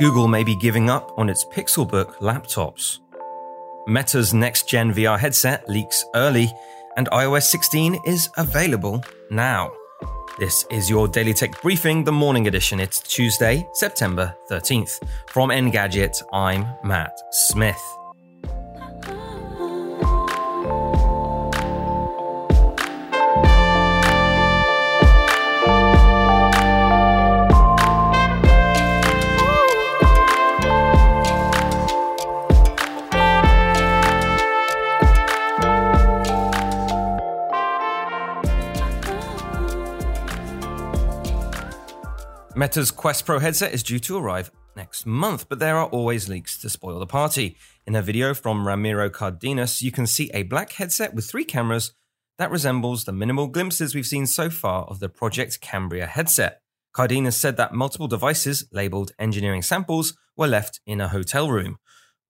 Google may be giving up on its Pixelbook laptops. Meta's next gen VR headset leaks early, and iOS 16 is available now. This is your Daily Tech Briefing, the morning edition. It's Tuesday, September 13th. From Engadget, I'm Matt Smith. Meta's Quest Pro headset is due to arrive next month, but there are always leaks to spoil the party. In a video from Ramiro Cardenas, you can see a black headset with three cameras that resembles the minimal glimpses we've seen so far of the Project Cambria headset. Cardenas said that multiple devices labeled engineering samples were left in a hotel room.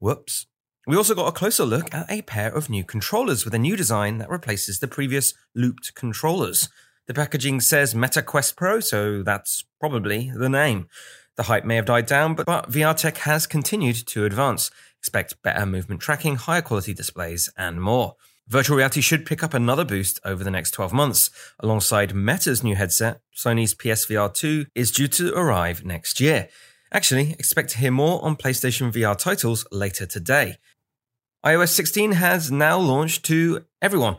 Whoops. We also got a closer look at a pair of new controllers with a new design that replaces the previous looped controllers. The packaging says Meta Quest Pro, so that's probably the name. The hype may have died down, but, but VR tech has continued to advance. Expect better movement tracking, higher quality displays, and more. Virtual reality should pick up another boost over the next 12 months. Alongside Meta's new headset, Sony's PSVR 2 is due to arrive next year. Actually, expect to hear more on PlayStation VR titles later today. iOS 16 has now launched to everyone.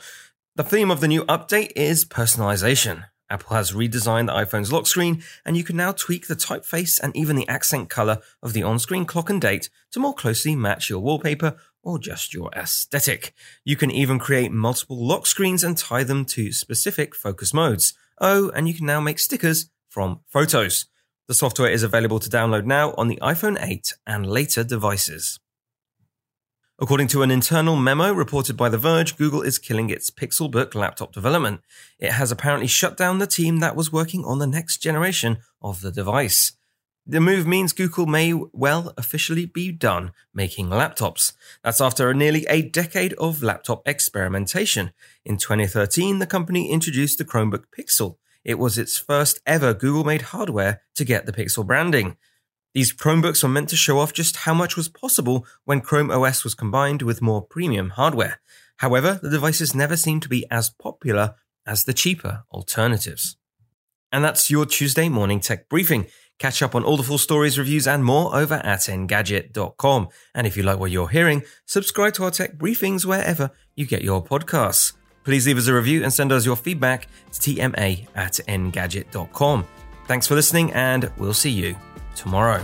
The theme of the new update is personalization. Apple has redesigned the iPhone's lock screen, and you can now tweak the typeface and even the accent color of the on screen clock and date to more closely match your wallpaper or just your aesthetic. You can even create multiple lock screens and tie them to specific focus modes. Oh, and you can now make stickers from photos. The software is available to download now on the iPhone 8 and later devices. According to an internal memo reported by The Verge, Google is killing its Pixelbook laptop development. It has apparently shut down the team that was working on the next generation of the device. The move means Google may well officially be done making laptops. That's after nearly a decade of laptop experimentation. In 2013, the company introduced the Chromebook Pixel. It was its first ever Google made hardware to get the Pixel branding. These Chromebooks were meant to show off just how much was possible when Chrome OS was combined with more premium hardware. However, the devices never seemed to be as popular as the cheaper alternatives. And that's your Tuesday morning tech briefing. Catch up on all the full stories, reviews, and more over at engadget.com. And if you like what you're hearing, subscribe to our tech briefings wherever you get your podcasts. Please leave us a review and send us your feedback to tma at engadget.com. Thanks for listening, and we'll see you tomorrow.